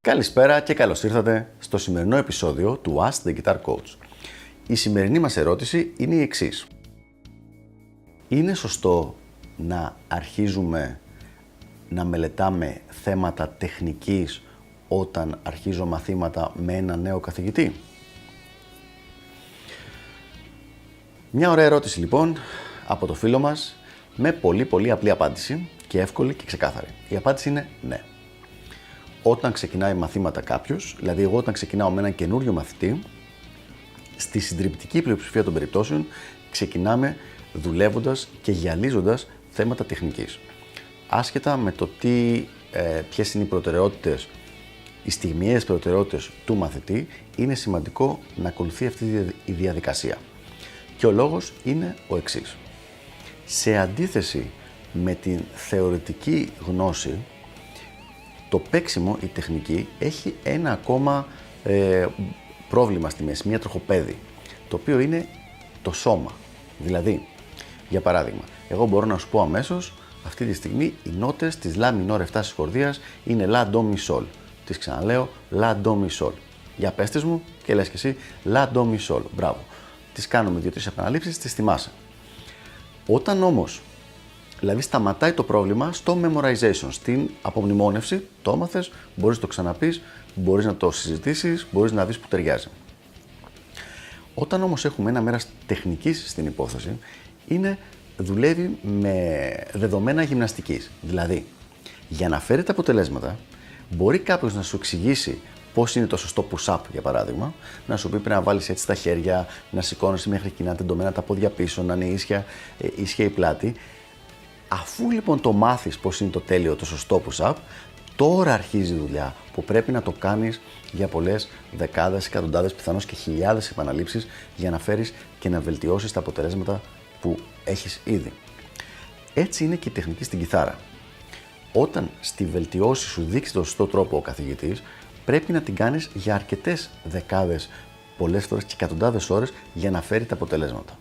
Καλησπέρα και καλώς ήρθατε στο σημερινό επεισόδιο του Ask the Guitar Coach. Η σημερινή μας ερώτηση είναι η εξής. Είναι σωστό να αρχίζουμε να μελετάμε θέματα τεχνικής όταν αρχίζω μαθήματα με ένα νέο καθηγητή; Μια ωραία ερώτηση λοιπόν από το φίλο μας με πολύ πολύ απλή απάντηση και εύκολη και ξεκάθαρη. Η απάντηση είναι ναι. Όταν ξεκινάει μαθήματα κάποιος, δηλαδή εγώ όταν ξεκινάω με έναν καινούριο μαθητή, στη συντριπτική πλειοψηφία των περιπτώσεων ξεκινάμε δουλεύοντας και γυαλίζοντας θέματα τεχνικής. Άσχετα με το τι, ε, ποιες είναι οι προτεραιότητες, οι στιγμιαίες προτεραιότητες του μαθητή, είναι σημαντικό να ακολουθεί αυτή η διαδικασία. Και ο λόγος είναι ο εξής. Σε αντίθεση με την θεωρητική γνώση, το παίξιμο, η τεχνική, έχει ένα ακόμα ε, πρόβλημα στη μέση, μια τροχοπέδη, το οποίο είναι το σώμα. Δηλαδή, για παράδειγμα, εγώ μπορώ να σου πω αμέσως αυτή τη στιγμή οι νότες της La minor 7 χορδίας είναι La Do Mi Sol. Τις ξαναλέω La Do Mi Sol. Για πέστες μου και λες και εσύ La Do Mi Sol. Μπράβο. Τις κάνουμε δύο-τρεις επαναλήψεις, τις θυμάσαι. Όταν όμως, δηλαδή σταματάει το πρόβλημα στο memorization, στην απομνημόνευση, το έμαθες, μπορείς να το ξαναπείς, μπορείς να το συζητήσεις, μπορείς να δεις που ταιριάζει. Όταν όμως έχουμε ένα μέρας τεχνικής στην υπόθεση, είναι, δουλεύει με δεδομένα γυμναστικής. Δηλαδή, για να φέρει τα αποτελέσματα, μπορεί κάποιος να σου εξηγήσει πώς είναι το σωστό push-up, για παράδειγμα, να σου πει πρέπει να βάλεις έτσι τα χέρια, να σηκώνει μέχρι κοινά τεντωμένα τα πόδια πίσω, να είναι ίσια, ε, ίσια η πλάτη. Αφού λοιπόν το μάθεις πώς είναι το τέλειο, το σωστό push-up, τώρα αρχίζει η δουλειά που πρέπει να το κάνεις για πολλές δεκάδες, εκατοντάδες, πιθανώς και χιλιάδες επαναλήψεις για να φέρεις και να βελτιώσεις τα αποτελέσματα που έχεις ήδη. Έτσι είναι και η τεχνική στην κιθάρα. Όταν στη βελτιώση σου δείξεις τον σωστό τρόπο ο καθηγητής, πρέπει να την κάνεις για αρκετές δεκάδες, πολλές φορές και εκατοντάδες ώρες για να φέρει τα αποτελέσματα.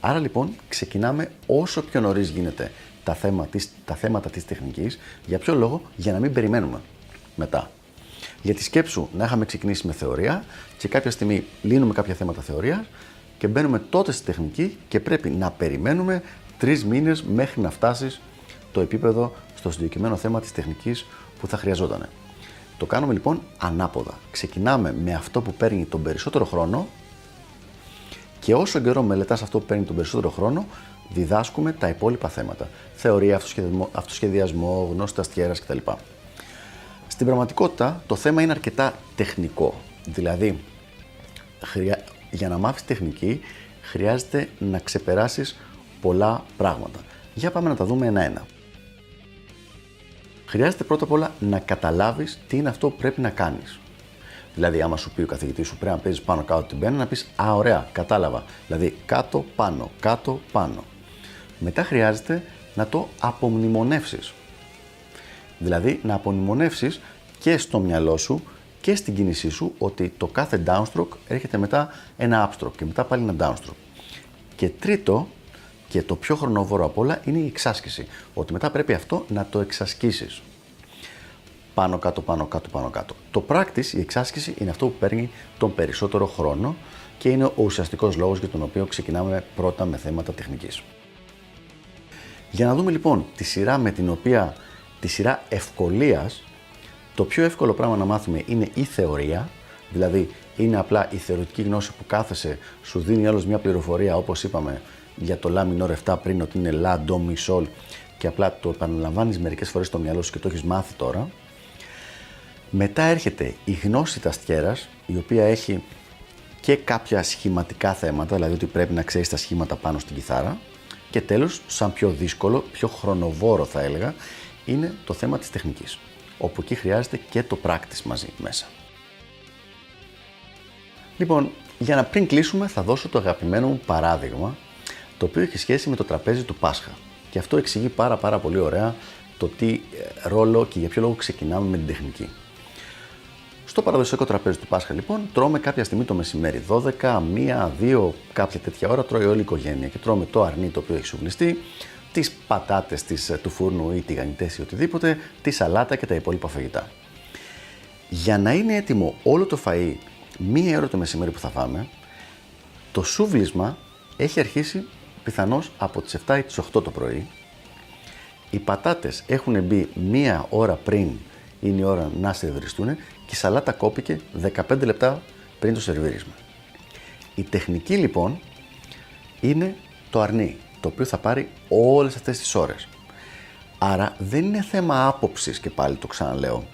Άρα λοιπόν ξεκινάμε όσο πιο νωρίς γίνεται τα, θέμα, τα θέματα της τεχνικής. Για ποιο λόγο; Για να μην περιμένουμε μετά. Γιατί σκέψου να είχαμε ξεκινήσει με θεωρία και κάποια στιγμή λύνουμε κάποια θέματα θεωρίας και μπαίνουμε τότε στη τεχνική και πρέπει να περιμένουμε τρεις μήνες μέχρι να φτάσεις το επίπεδο στο συγκεκριμένο θέμα της τεχνικής που θα χρειαζόταν. Το κάνουμε λοιπόν ανάποδα. Ξεκινάμε με αυτό που παίρνει τον περισσότερο χρόνο και όσο καιρό μελετάς αυτό που παίρνει τον περισσότερο χρόνο, διδάσκουμε τα υπόλοιπα θέματα. Θεωρία, αυτοσχεδιασμό, αυτοσχεδιασμό γνώση αστιέρας κτλ. Στην πραγματικότητα το θέμα είναι αρκετά τεχνικό. Δηλαδή, για να μάθεις τεχνική χρειάζεται να ξεπεράσεις πολλά πράγματα. Για πάμε να τα δούμε ένα-ένα. Χρειάζεται πρώτα απ' όλα να καταλάβεις τι είναι αυτό που πρέπει να κάνεις. Δηλαδή, άμα σου πει ο καθηγητής σου πρέπει να παίζεις πάνω κάτω την πένα, να πεις Α, ωραία, κατάλαβα. Δηλαδή, κάτω, πάνω, κάτω, πάνω. Μετά χρειάζεται να το απομνημονεύσεις. Δηλαδή να απομνημονεύσεις και στο μυαλό σου και στην κίνησή σου ότι το κάθε downstroke έρχεται μετά ένα upstroke και μετά πάλι ένα downstroke. Και τρίτο και το πιο χρονοβόρο απ' όλα είναι η εξάσκηση. Ότι μετά πρέπει αυτό να το εξασκήσεις. Πάνω κάτω, πάνω κάτω, πάνω κάτω. Το practice, η εξάσκηση, είναι αυτό που παίρνει τον περισσότερο χρόνο και είναι ο ουσιαστικός λόγος για τον οποίο ξεκινάμε πρώτα με θέματα τεχνικής. Για να δούμε λοιπόν τη σειρά με την οποία, τη σειρά ευκολίας, το πιο εύκολο πράγμα να μάθουμε είναι η θεωρία, δηλαδή είναι απλά η θεωρητική γνώση που κάθεσαι, σου δίνει άλλος μια πληροφορία όπως είπαμε για το La minor 7 πριν ότι είναι La Do Mi Sol και απλά το επαναλαμβάνεις μερικές φορές στο μυαλό σου και το έχεις μάθει τώρα. Μετά έρχεται η γνώση τα στιέρας, η οποία έχει και κάποια σχηματικά θέματα, δηλαδή ότι πρέπει να ξέρεις τα σχήματα πάνω στην κιθάρα, και τέλος, σαν πιο δύσκολο, πιο χρονοβόρο θα έλεγα, είναι το θέμα της τεχνικής, όπου εκεί χρειάζεται και το practice μαζί μέσα. Λοιπόν, για να πριν κλείσουμε θα δώσω το αγαπημένο μου παράδειγμα, το οποίο έχει σχέση με το τραπέζι του Πάσχα. Και αυτό εξηγεί πάρα πάρα πολύ ωραία το τι ε, ρόλο και για ποιο λόγο ξεκινάμε με την τεχνική. Στο παραδοσιακό τραπέζι του Πάσχα, λοιπόν, τρώμε κάποια στιγμή το μεσημέρι. 12, 1, 2, κάποια τέτοια ώρα τρώει όλη η οικογένεια και τρώμε το αρνί το οποίο έχει σουβλιστεί, τις πατάτες του φούρνου ή τηγανιτές ή οτιδήποτε, τη σαλάτα και τα υπόλοιπα φαγητά. Για να είναι έτοιμο όλο το φαΐ μία ώρα το μεσημέρι που θα φάμε, το σούβλισμα έχει αρχίσει πιθανώς από τις 7 ή τις 8 το πρωί. Οι πατάτες έχουν μπει μία ώρα πριν είναι η ώρα να σερβιριστούν και η σαλάτα κόπηκε 15 λεπτά πριν το σερβίρισμα. Η τεχνική λοιπόν είναι το αρνί, το οποίο θα πάρει όλες αυτές τις ώρες. Άρα δεν είναι θέμα άποψης και πάλι το ξαναλέω.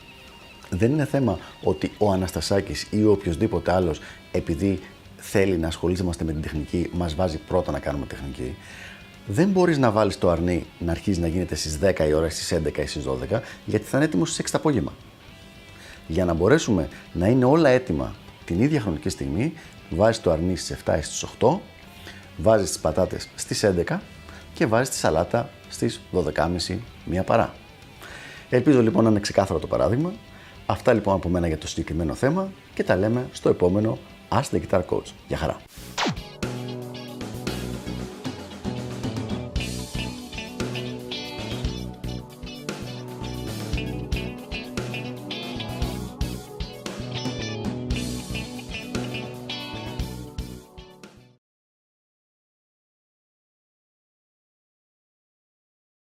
Δεν είναι θέμα ότι ο Αναστασάκης ή ο οποιοδήποτε άλλος επειδή θέλει να ασχολούμαστε με την τεχνική μας βάζει πρώτα να κάνουμε τεχνική. Δεν μπορείς να βάλεις το αρνί να αρχίζει να γίνεται στις 10 η ώρα, στις 11 ή στις 12 γιατί θα είναι έτοιμος στις 6 το απόγευμα. Για να μπορέσουμε να είναι όλα έτοιμα την ίδια χρονική στιγμή, βάζεις το αρνί στις 7 ή στις 8, βάζεις τις πατάτες στις 11 και βάζεις τη σαλάτα στις 12.30 μία παρά. Ελπίζω λοιπόν να είναι ξεκάθαρο το παράδειγμα. Αυτά λοιπόν από μένα για το συγκεκριμένο θέμα και τα λέμε στο επόμενο Ask the Guitar Coach. Γεια χαρά!